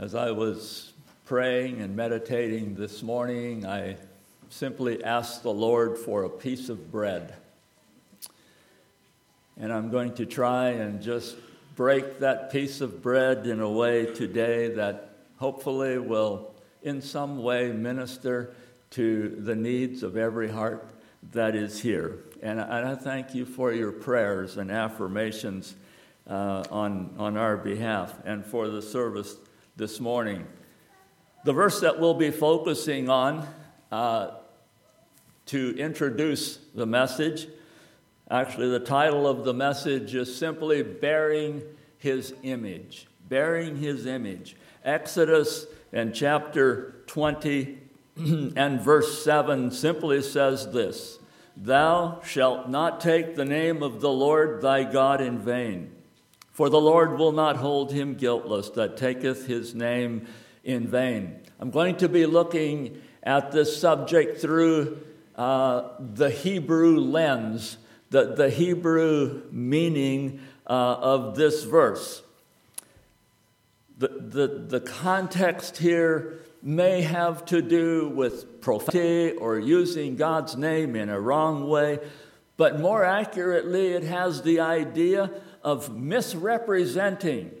As I was praying and meditating this morning, I simply asked the Lord for a piece of bread. And I'm going to try and just break that piece of bread in a way today that hopefully will, in some way, minister to the needs of every heart that is here. And I thank you for your prayers and affirmations uh, on, on our behalf and for the service this morning. The verse that we'll be focusing on uh, to introduce the message, actually, the title of the message is simply Bearing His Image. Bearing His Image. Exodus and chapter 20 and verse 7 simply says this Thou shalt not take the name of the Lord thy God in vain. For the Lord will not hold him guiltless that taketh his name in vain. I'm going to be looking at this subject through uh, the Hebrew lens, the, the Hebrew meaning uh, of this verse. The, the, the context here may have to do with profanity or using God's name in a wrong way, but more accurately, it has the idea of misrepresenting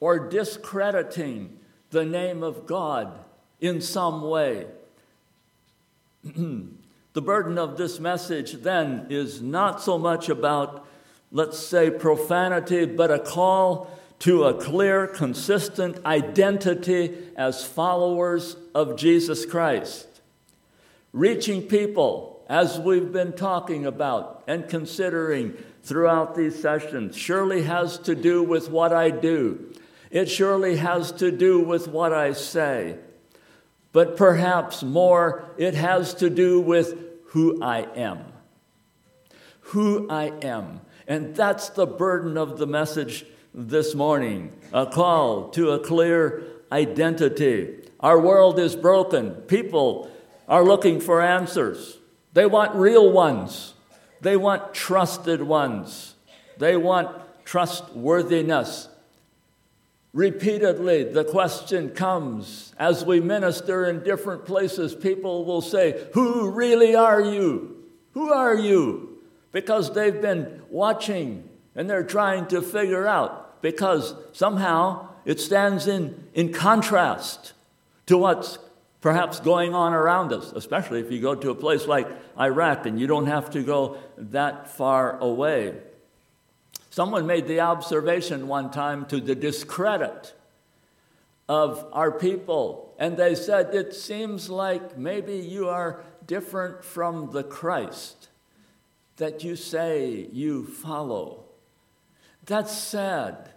or discrediting the name of God in some way. the burden of this message then is not so much about, let's say, profanity, but a call to a clear, consistent identity as followers of Jesus Christ. Reaching people, as we've been talking about and considering throughout these sessions surely has to do with what I do. It surely has to do with what I say. But perhaps more, it has to do with who I am. Who I am. And that's the burden of the message this morning a call to a clear identity. Our world is broken. People are looking for answers, they want real ones. They want trusted ones. They want trustworthiness. Repeatedly, the question comes as we minister in different places, people will say, Who really are you? Who are you? Because they've been watching and they're trying to figure out, because somehow it stands in, in contrast to what's perhaps going on around us, especially if you go to a place like Iraq and you don't have to go that far away. Someone made the observation one time to the discredit of our people, and they said, It seems like maybe you are different from the Christ that you say you follow. That's sad.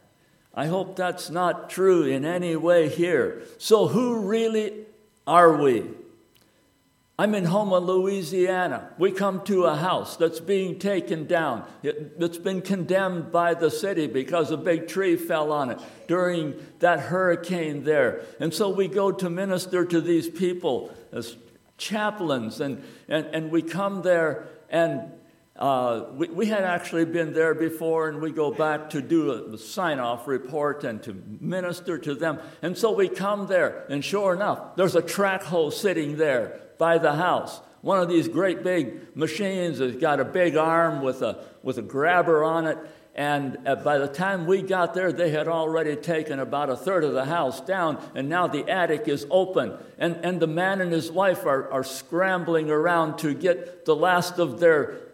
I hope that's not true in any way here. So, who really are we? I'm in Houma, Louisiana. We come to a house that's being taken down. It, has been condemned by the city because a big tree fell on it during that hurricane there. And so we go to minister to these people as chaplains, and, and, and we come there and uh, we, we, had actually been there before, and we go back to do a, sign off report and to minister to them. And so we come there, and sure enough, there's a track hoe sitting there by the house. One of these great big machines has got a big arm with a, with a grabber on it. And uh, by the time we got there, they had already taken about a third of the house down, and now the attic is open. And, and the man and his wife are, are scrambling around to get the last of their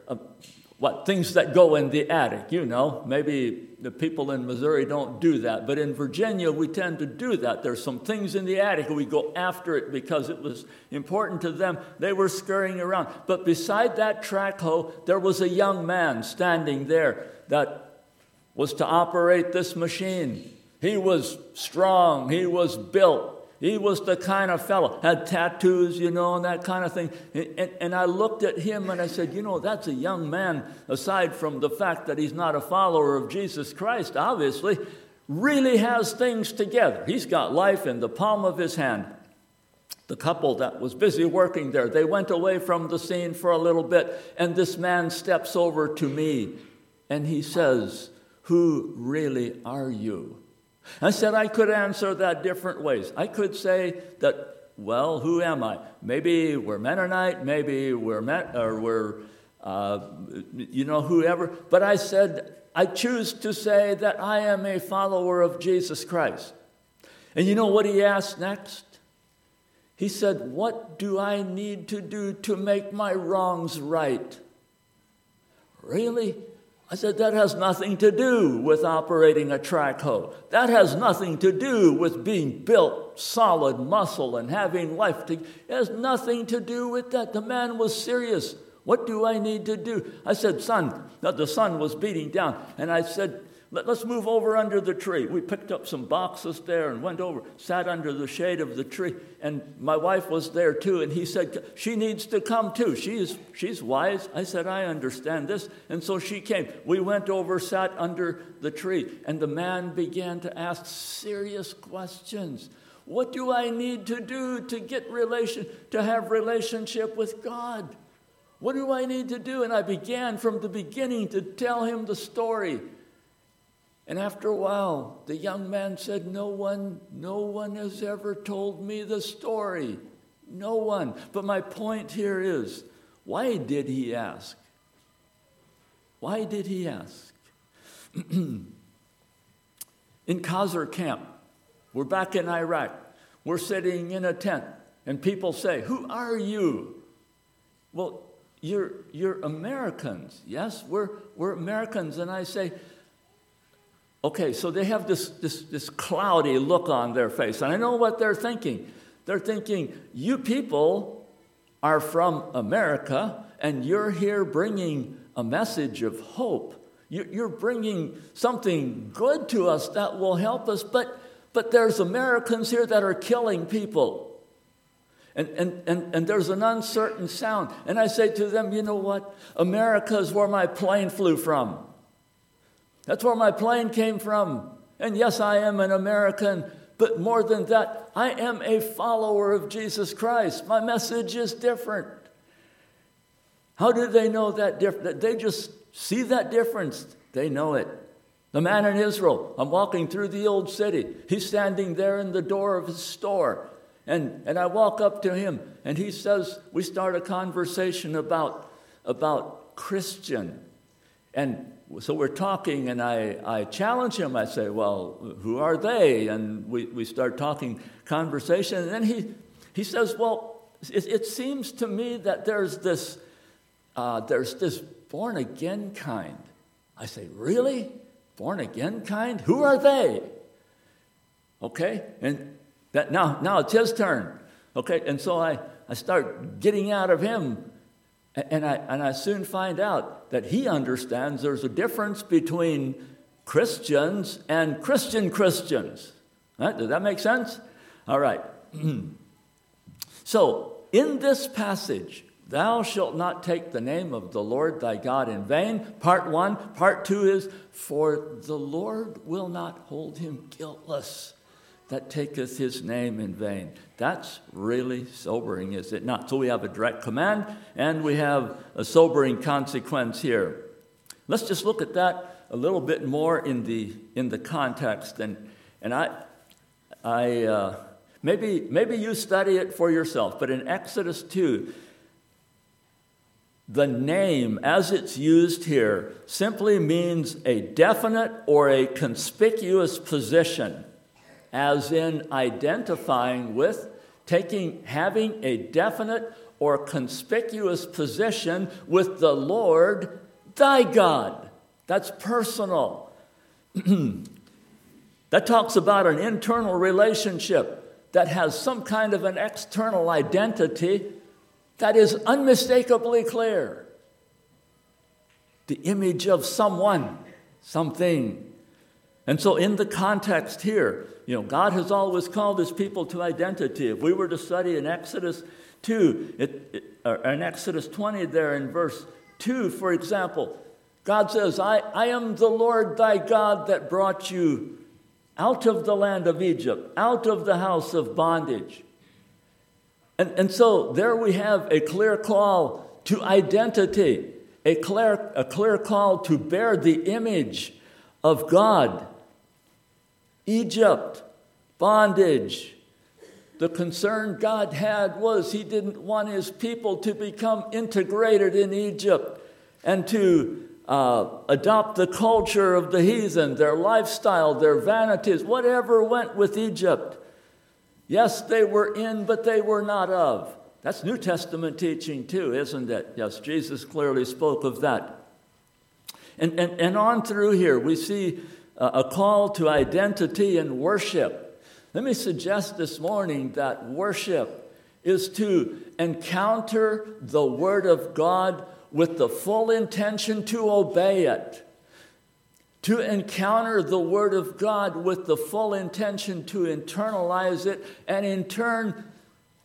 what things that go in the attic. You know, maybe the people in Missouri don't do that, but in Virginia we tend to do that. There's some things in the attic, we go after it because it was important to them. They were scurrying around. But beside that track hoe, there was a young man standing there that was to operate this machine. He was strong, he was built, he was the kind of fellow, had tattoos, you know, and that kind of thing. And, and, I looked at him and I said, you know, that's a young man, aside from the fact that he's not a follower of Jesus Christ, obviously, really has things together. He's got life in the palm of his hand. The couple that was busy working there, they went away from the scene for a little bit, and this man steps over to me and he says, Who really are you? I said I could answer that different ways. I could say that, well, who am I? Maybe we're Mennonite, maybe we're, Met, or we're uh, you know, whoever. But I said, I choose to say that I am a follower of Jesus Christ. And you know what he asked next? He said, What do I need to do to make my wrongs right? Really? I said, That has nothing to do with operating a track hoe. That has nothing to do with being built solid muscle and having life. To, it has nothing to do with that. The man was serious. What do I need to do? I said, Son, the sun was beating down. And I said, Let, us move over under the tree. We picked up some boxes there and went over, sat under the shade of the tree. And my wife was there too. And he said, She needs to come too. She's, she's wise. I said, I understand this. And so she came. We went over, sat under the tree. And the man began to ask serious questions. What do I need to do to get relation, to have relationship with God? What do I need to do? And I began from the beginning to tell him the story. And after a while, the young man said, No one, no one has ever told me the story. No one. But my point here is why did he ask? Why did he ask? in Khazar camp, we're back in Iraq. We're sitting in a tent, and people say, Who are you? Well, you're, you're Americans. Yes, we're, we're Americans. And I say, okay, so they have this, this, this cloudy look on their face. And I know what they're thinking. They're thinking, you people are from America, and you're here bringing a message of hope. You're bringing something good to us that will help us, but, but there's Americans here that are killing people. And, and, and, and there's an uncertain sound. And I say to them, you know what? America is where my plane flew from. That's where my plane came from. And yes, I am an American, but more than that, I am a follower of Jesus Christ. My message is different. How do they know that difference? They just see that difference. They know it. The man in Israel, I'm walking through the old city. He's standing there in the door of his store. And, and I walk up to him, and he says, We start a conversation about, about Christian. And so we're talking, and I, I challenge him. I say, Well, who are they? And we, we start talking conversation. And then he, he says, Well, it, it seems to me that there's this, uh, there's this born again kind. I say, Really? Born again kind? Who are they? Okay? And that now, now it's his turn. Okay, and so I, I start getting out of him, and I, and I soon find out that he understands there's a difference between Christians and Christian Christians. Right? Does that make sense? All right. so, in this passage, Thou shalt not take the name of the Lord thy God in vain. Part one. Part two is, For the Lord will not hold him guiltless that taketh his name in vain. That's really sobering, is it not? So we have a direct command and we have a sobering consequence here. Let's just look at that a little bit more in the, in the context. And, and I, I uh, maybe, maybe you study it for yourself, but in Exodus 2, the name, as it's used here, simply means a definite or a conspicuous position as in identifying with, taking, having a definite or conspicuous position with the Lord thy God. That's personal. that talks about an internal relationship that has some kind of an external identity that is unmistakably clear. The image of someone, something. And so, in the context here, you know, God has always called his people to identity. If we were to study in Exodus 2, it, it, or in Exodus 20, there in verse 2, for example, God says, I, I am the Lord thy God that brought you out of the land of Egypt, out of the house of bondage. And, and so there we have a clear call to identity, a clear, a clear call to bear the image of God Egypt, bondage. The concern God had was He didn't want His people to become integrated in Egypt and to uh, adopt the culture of the heathen, their lifestyle, their vanities, whatever went with Egypt. Yes, they were in, but they were not of. That's New Testament teaching too, isn't it? Yes, Jesus clearly spoke of that. And, and, and on through here, we see a call to identity and worship. Let me suggest this morning that worship is to encounter the Word of God with the full intention to obey it, to encounter the Word of God with the full intention to internalize it, and in turn,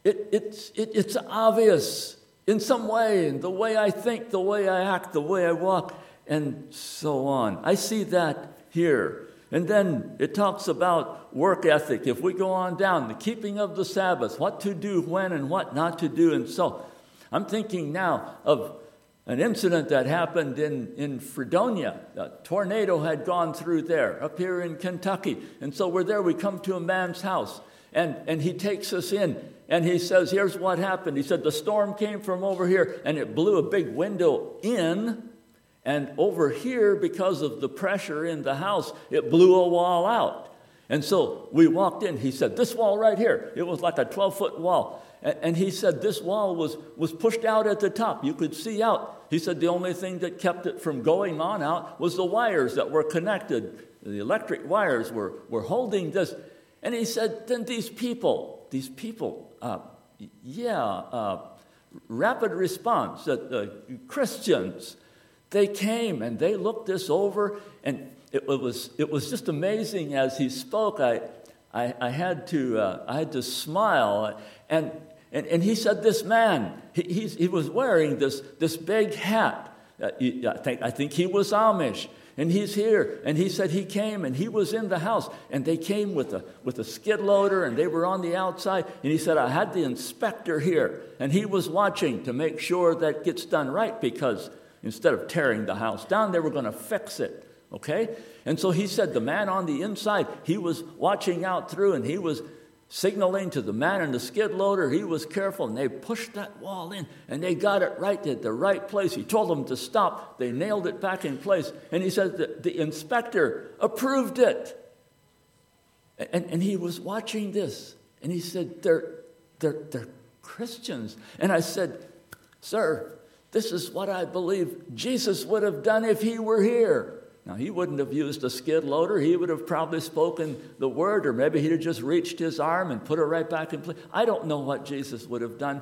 it, it's, it, it's obvious in some way, in the way I think, the way I act, the way I walk, and so on. I see that here. And then it talks about work ethic. If we go on down, the keeping of the Sabbath, what to do when and what not to do, and so. I'm thinking now of an incident that happened in, in Fredonia. A tornado had gone through there, up here in Kentucky. And so we're there. We come to a man's house, and, and he takes us in, and he says, Here's what happened. He said, The storm came from over here, and it blew a big window in. And over here, because of the pressure in the house, it blew a wall out. And so we walked in. He said, This wall right here, it was like a 12 foot wall. And he said this wall was, was pushed out at the top. You could see out. He said the only thing that kept it from going on out was the wires that were connected. The electric wires were, were holding this. And he said, then these people, these people, uh, yeah, uh, rapid response, uh, Christians, they came and they looked this over, and it, was, it was just amazing as he spoke. I, I, I had, to, uh, I had to smile. And and, and he said, This man, he, he was wearing this, this big hat. Uh, I, think, I think he was Amish. And he's here. And he said he came and he was in the house. And they came with a, with a skid loader and they were on the outside. And he said, I had the inspector here. And he was watching to make sure that gets done right because instead of tearing the house down, they were going to fix it. Okay? And so he said, the man on the inside, he was watching out through and he was signaling to the man in the skid loader. He was careful, and they pushed that wall in, and they got it right at the right place. He told them to stop. They nailed it back in place, and he said that the inspector approved it. And, and he was watching this, and he said, they're, they're, they're Christians. And I said, Sir, this is what I believe Jesus would have done if he were here. Now, he wouldn't have used a skid loader. He would have probably spoken the word, or maybe he'd have just reached his arm and put it right back in place. I don't know what Jesus would have done.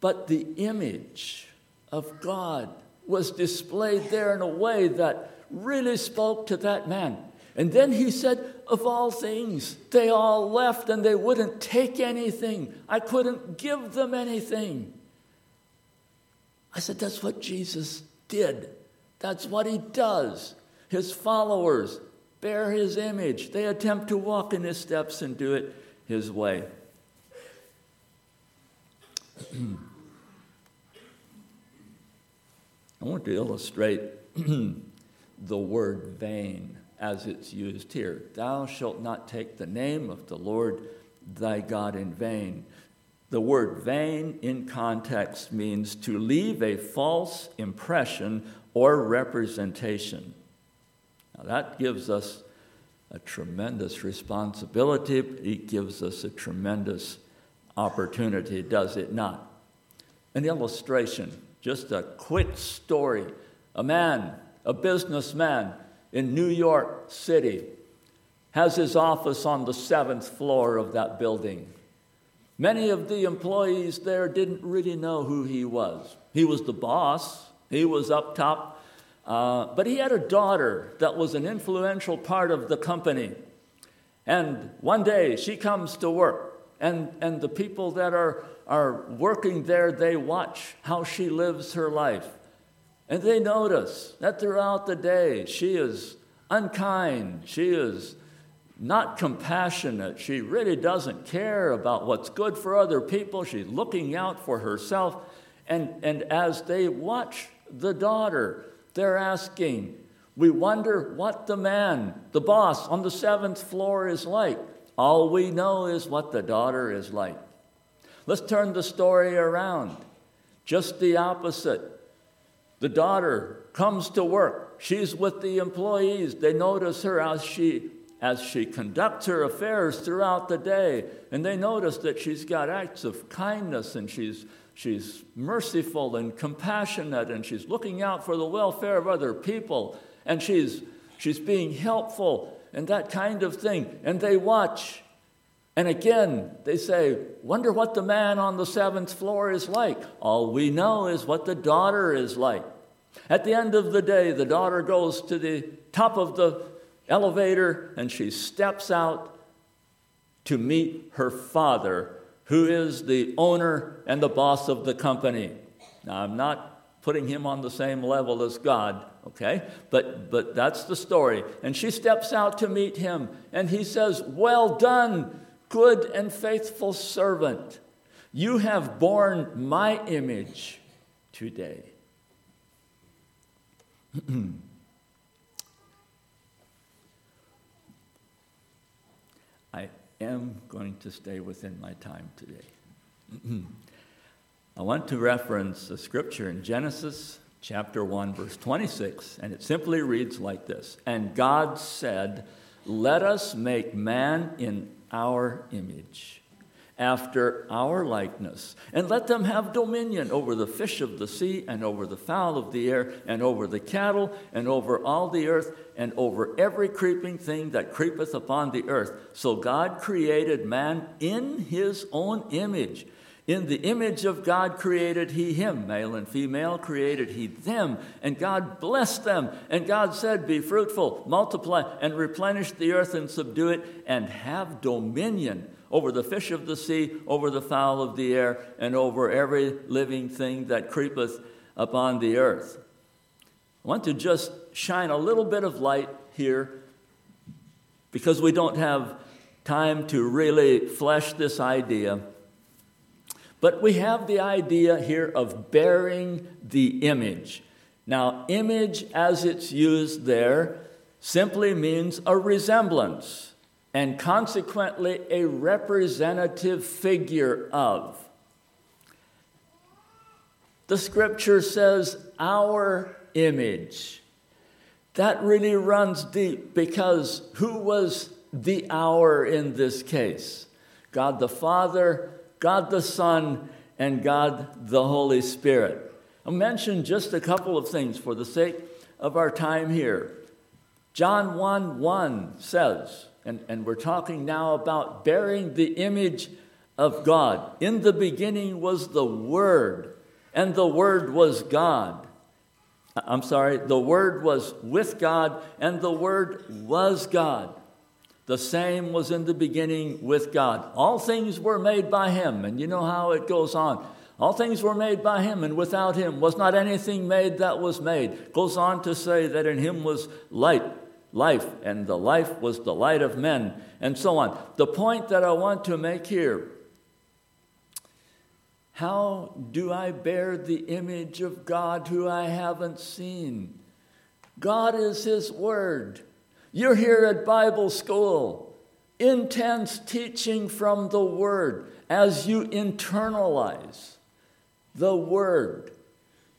But the image of God was displayed there in a way that really spoke to that man. And then he said, Of all things, they all left and they wouldn't take anything. I couldn't give them anything. I said, That's what Jesus did. That's what he does. His followers bear his image, they attempt to walk in his steps and do it his way. I want to illustrate the word vain as it's used here. Thou shalt not take the name of the Lord thy God in vain. The word vain in context means to leave a false impression or representation. Now, that gives us a tremendous responsibility. It gives us a tremendous opportunity, does it not? An illustration, just a quick story. A man, a businessman in New York City, has his office on the seventh floor of that building. Many of the employees there didn't really know who he was. He was the boss, he was up top. Uh, but he had a daughter that was an influential part of the company. And one day she comes to work, and, and the people that are, are working there, they watch how she lives her life. And they notice that throughout the day she is unkind, she is not compassionate, she really doesn't care about what's good for other people, she's looking out for herself. And, and as they watch the daughter. They're asking, We wonder what the man, the boss on the seventh floor is like. All we know is what the daughter is like. Let's turn the story around. Just the opposite. The daughter comes to work. She's with the employees. They notice her as she as she conducts her affairs throughout the day, and they notice that she's got acts of kindness and she's she's merciful and compassionate and she's looking out for the welfare of other people and she's she's being helpful and that kind of thing. And they watch. And again, they say, Wonder what the man on the seventh floor is like. All we know is what the daughter is like. At the end of the day, the daughter goes to the top of the elevator and she steps out to meet her father, who is the owner and the boss of the company. Now, I'm not putting him on the same level as God, okay? But, but that's the story. And she steps out to meet him, and he says, Well done, good and faithful servant. You have borne my image today. I am going to stay within my time today. I want to reference a scripture in Genesis chapter 1, verse 26, and it simply reads like this And God said, Let us make man in our image after our likeness, and let them have dominion over the fish of the sea, and over the fowl of the air, and over the cattle, and over all the earth, and over every creeping thing that creepeth upon the earth. So God created man in his own image. In the image of God created he him, male and female created he them, and God blessed them. And God said, Be fruitful, multiply, and replenish the earth and subdue it, and have dominion over the fish of the sea, over the fowl of the air, and over every living thing that creepeth upon the earth. I want to just shine a little bit of light here because we don't have time to really flesh this idea. But we have the idea here of bearing the image. Now, image as it's used there simply means a resemblance and consequently a representative figure of. The scripture says, our image. That really runs deep because who was the our in this case? God the Father, God the Son, and God the Holy Spirit. I'll mention just a couple of things for the sake of our time here. John 1 1 says, and, and we're talking now about bearing the image of God. In the beginning was the Word, and the Word was God. I'm sorry, the Word was with God, and the Word was God. The same was in the beginning with God. All things were made by Him, and you know how it goes on. All things were made by Him, and without Him was not anything made that was made. Goes on to say that in Him was light, life, and the life was the light of men, and so on. The point that I want to make here how do I bear the image of God who I haven't seen? God is His Word. You're here at Bible school, intense teaching from the Word as you internalize the Word.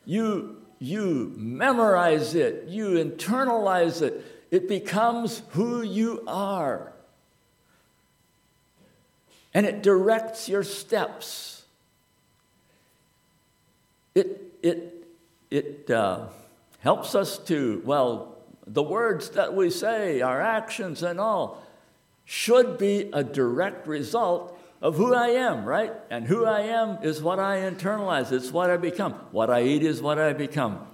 You, you memorize it, you internalize it, it becomes who you are. And it directs your steps. It, it, it uh, helps us to, well, the words that we say, our actions and all, should be a direct result of who I am, right? And who I am is what I internalize, it's what I become. What I eat is what I become.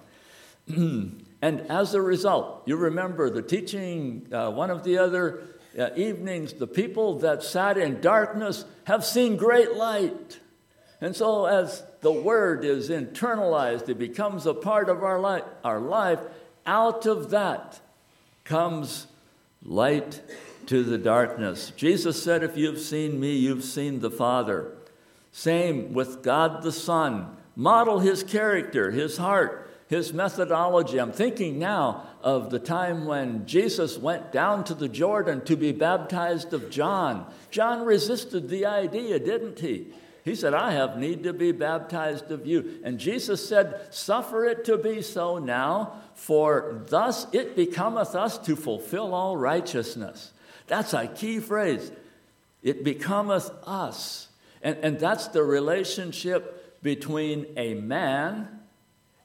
And as a result, you remember the teaching, uh, one of the other uh, evenings, the people that sat in darkness have seen great light. And so, as the word is internalized, it becomes a part of our, life. our life. Out of that comes light to the darkness. Jesus said, If you've seen me, you've seen the Father. Same with God the Son. Model his character, his heart, his methodology. I'm thinking now of the time when Jesus went down to the Jordan to be baptized of John. John resisted the idea, didn't he? He said, I have need to be baptized of you. And Jesus said, Suffer it to be so now, for thus it becometh us to fulfill all righteousness. That's a key phrase. It becometh us. And, and that's the relationship between a man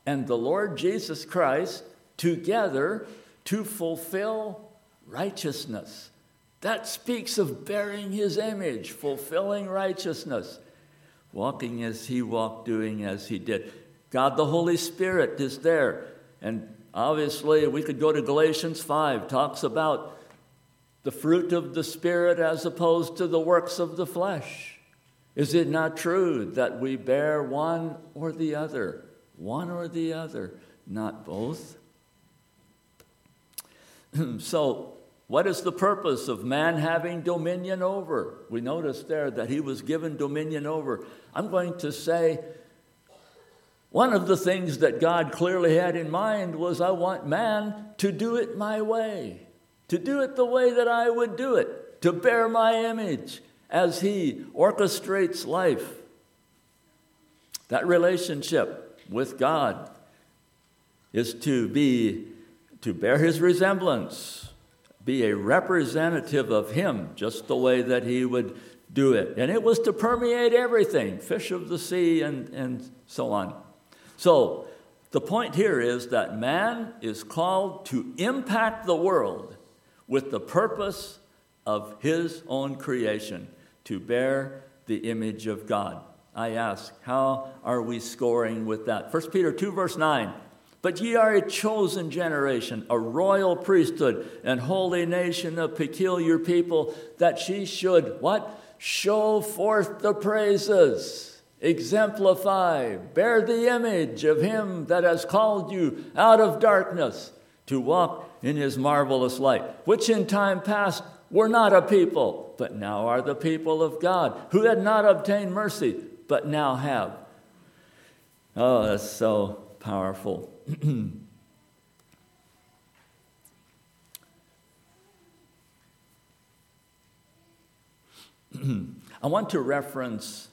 and the Lord Jesus Christ together to fulfill righteousness. That speaks of bearing his image, fulfilling righteousness, walking as he walked, doing as he did. God the Holy Spirit is there. And obviously, we could go to Galatians 5, talks about the fruit of the Spirit as opposed to the works of the flesh. Is it not true that we bear one or the other? One or the other, not both. so, what is the purpose of man having dominion over? We notice there that he was given dominion over. I'm going to say one of the things that God clearly had in mind was I want man to do it my way, to do it the way that I would do it, to bear my image as he orchestrates life. That relationship with God is to be, to bear his resemblance, be a representative of him, just the way that he would do it. And it was to permeate everything fish of the sea and, and so on. So, the point here is that man is called to impact the world with the purpose of his own creation, to bear the image of God. I ask, how are we scoring with that? 1 Peter 2, verse 9. But ye are a chosen generation, a royal priesthood, and holy nation, a peculiar people, that ye should what? Show forth the praises, exemplify, bear the image of him that has called you out of darkness to walk in his marvelous light, which in time past were not a people, but now are the people of God, who had not obtained mercy, but now have. Oh, that's so powerful. I want to reference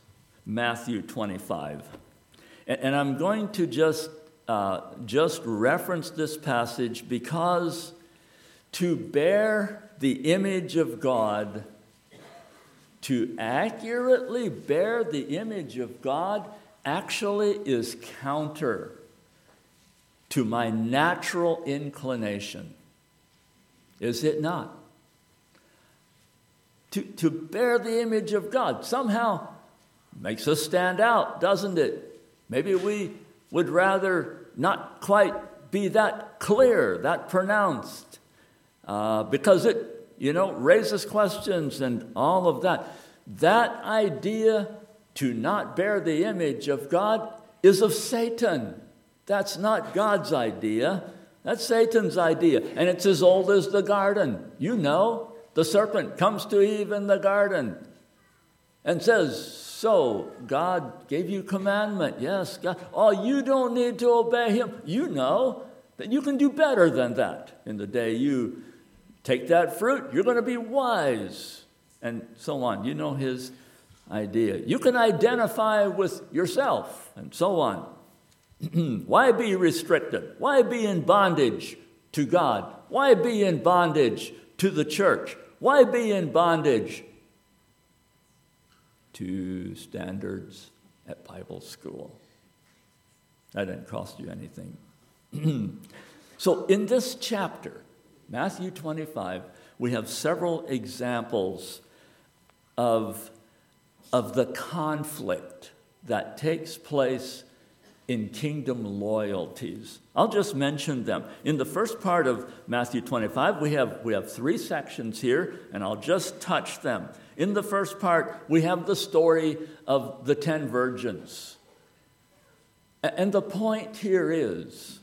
Matthew 25. And, I'm going to just, uh, just reference this passage because to bear the image of God to accurately bear the image of God actually is counter to my natural inclination. Is it not? To, to bear the image of God somehow makes us stand out, doesn't it? Maybe we would rather not quite be that clear, that pronounced, uh, because it you know, raises questions and all of that. That idea to not bear the image of God is of Satan. That's not God's idea. That's Satan's idea. And it's as old as the garden. You know, the serpent comes to Eve in the garden and says, So, God gave you commandment. Yes, God. Oh, you don't need to obey him. You know that you can do better than that in the day you Take that fruit, you're going to be wise, and so on. You know his idea. You can identify with yourself, and so on. Why be restricted? Why be in bondage to God? Why be in bondage to the church? Why be in bondage to standards at Bible school? That didn't cost you anything. so, in this chapter, Matthew 25, we have several examples of, of the conflict that takes place in kingdom loyalties. I'll just mention them. In the first part of Matthew 25, we have, we have three sections here, and I'll just touch them. In the first part, we have the story of the ten virgins. And the point here is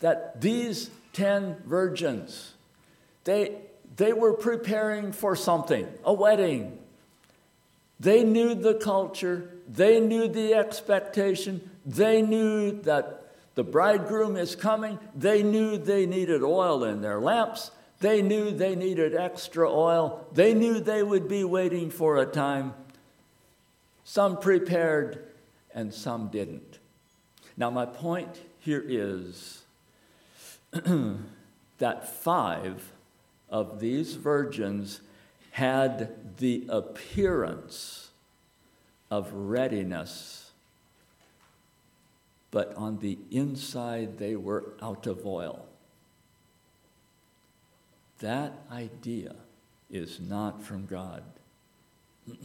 that these ten virgins, they, they were preparing for something, a wedding. They knew the culture, they knew the expectation, they knew that The bridegroom is coming. They knew they needed oil in their lamps. They knew they needed extra oil. They knew they would be waiting for a time. Some prepared and some didn't. Now, my point here is that five of these virgins had the appearance of readiness, but on the inside they were out of oil. That idea is not from God.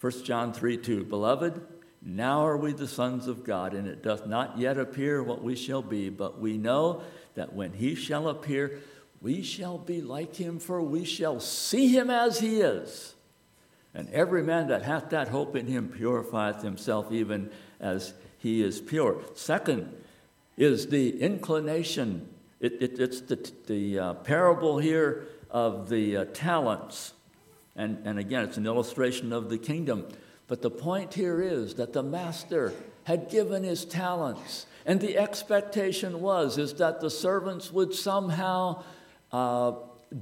1 John 3 2 Beloved, now are we the sons of God, and it doth not yet appear what we shall be, but we know that when he shall appear, we shall be like him, for we shall see him as he is. And every man that hath that hope in him purifieth himself even as he is pure. Second is the inclination. It, it, it's the, the uh, parable here of the uh, talents. And, and again, it's an illustration of the kingdom. But the point here is that the master had given his talents, and the expectation was is that the servants would somehow uh,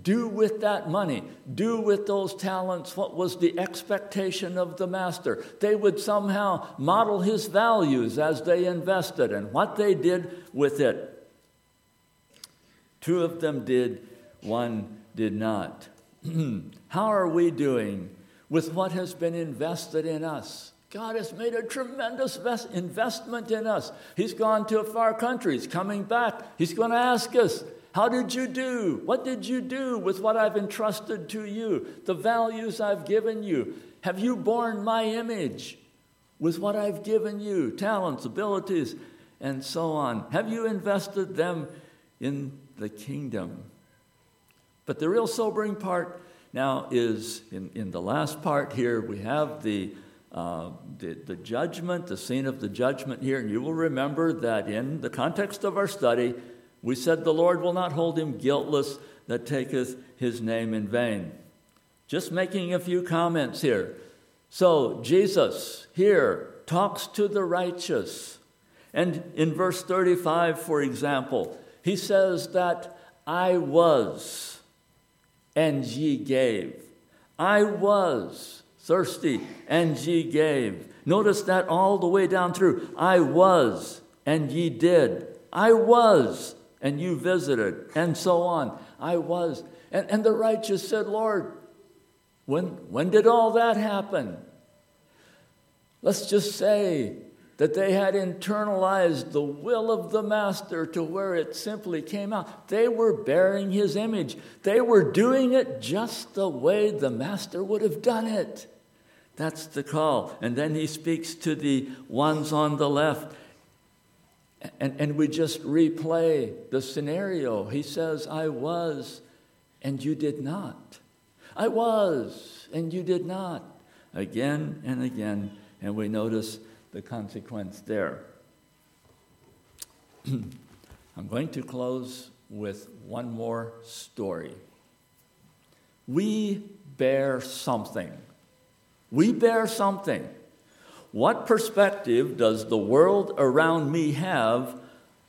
do with that money, do with those talents what was the expectation of the master. They would somehow model his values as they invested and what they did with it. Two of them did, one did not. How are we doing with what has been invested in us. God has made a tremendous investment in us. He's gone to a far country. He's coming back. He's going to ask us, How did you do? What did you do with what I've entrusted to you? The values I've given you? Have you borne my image with what I've given you? Talents, abilities, and so on. Have you invested them in the kingdom? But the real sobering part now is in, in the last part here, we have the, uh, the, the judgment, the scene of the judgment here. And you will remember that in the context of our study, we said the Lord will not hold him guiltless that taketh his name in vain. Just making a few comments here. So, Jesus here talks to the righteous. And in verse 35, for example, he says that I was and ye gave. I was thirsty, and ye gave. Notice that all the way down through. I was, and ye did. I was, and you visited, and so on. I was. And, and the righteous said, Lord, when, when did all that happen? Let's just say that they had internalized the will of the master to where it simply came out. They were bearing his image, they were doing it just the way the master would have done it. That's the call. And then he speaks to the ones on the left. And, and we just replay the scenario. He says, I was, and you did not. I was, and you did not. Again and again. And we notice the consequence there. I'm going to close with one more story. We bear something. We bear something. What perspective does the world around me have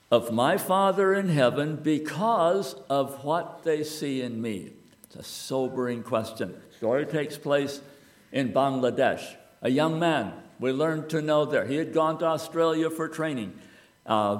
of my Father in heaven because of what they see in me? It's a sobering question. Story takes place in Bangladesh. A young man we learned to know there. He had gone to Australia for training uh,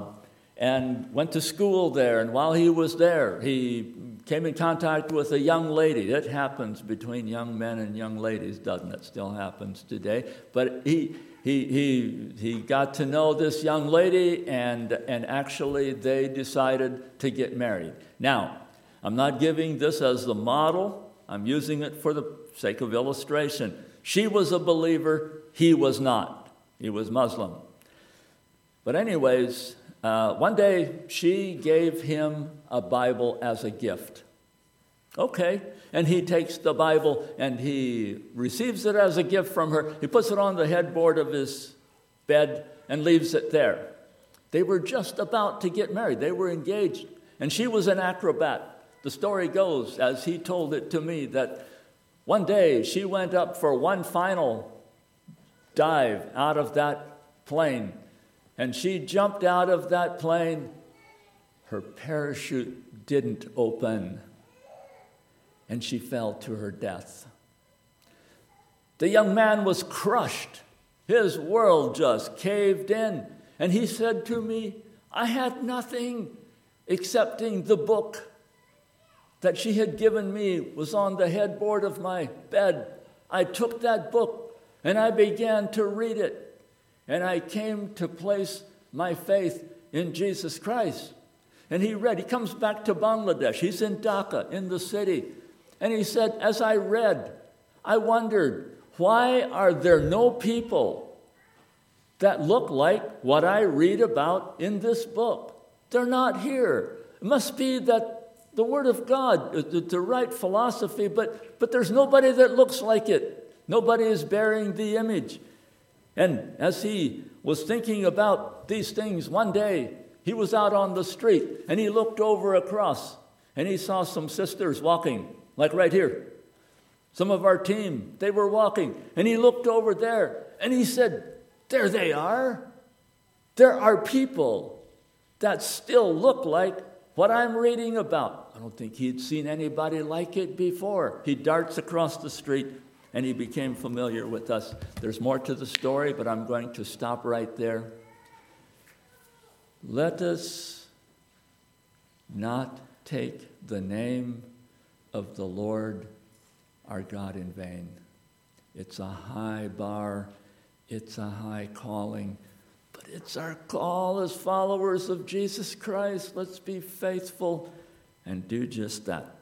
and went to school there. And while he was there, he came in contact with a young lady. It happens between young men and young ladies, doesn't it? Still happens today. But he, he, he, he got to know this young lady, and, and actually they decided to get married. Now, I'm not giving this as the model, I'm using it for the sake of illustration. She was a believer, he was not. He was Muslim. But, anyways, uh, one day she gave him a Bible as a gift. Okay. And he takes the Bible and he receives it as a gift from her. He puts it on the headboard of his bed and leaves it there. They were just about to get married, they were engaged. And she was an acrobat. The story goes, as he told it to me, that one day she went up for one final dive out of that plane and she jumped out of that plane. Her parachute didn't open, and she fell to her death. The young man was crushed. His world just caved in. And he said to me, I had nothing excepting the book that she had given me was on the headboard of my bed. I took that book and I began to read it. And I came to place my faith in Jesus Christ. And he read, he comes back to Bangladesh. He's in Dhaka, in the city. And he said, As I read, I wondered, why are there no people that look like what I read about in this book? They're not here. It must be that the Word of God, uh, the, the right philosophy, but, but there's nobody that looks like it. Nobody is bearing the image. And as he was thinking about these things, one day he was out on the street and he looked over across and he saw some sisters walking, like right here. Some of our team, they were walking, and he looked over there and he said, There they are. There are people that still look like what I'm reading about. I don't think he'd seen anybody like it before. He darts across the street and he became familiar with us. There's more to the story, but I'm going to stop right there. Let us not take the name of the Lord our God in vain. It's a high bar, it's a high calling, but it's our call as followers of Jesus Christ. Let's be faithful and do just that.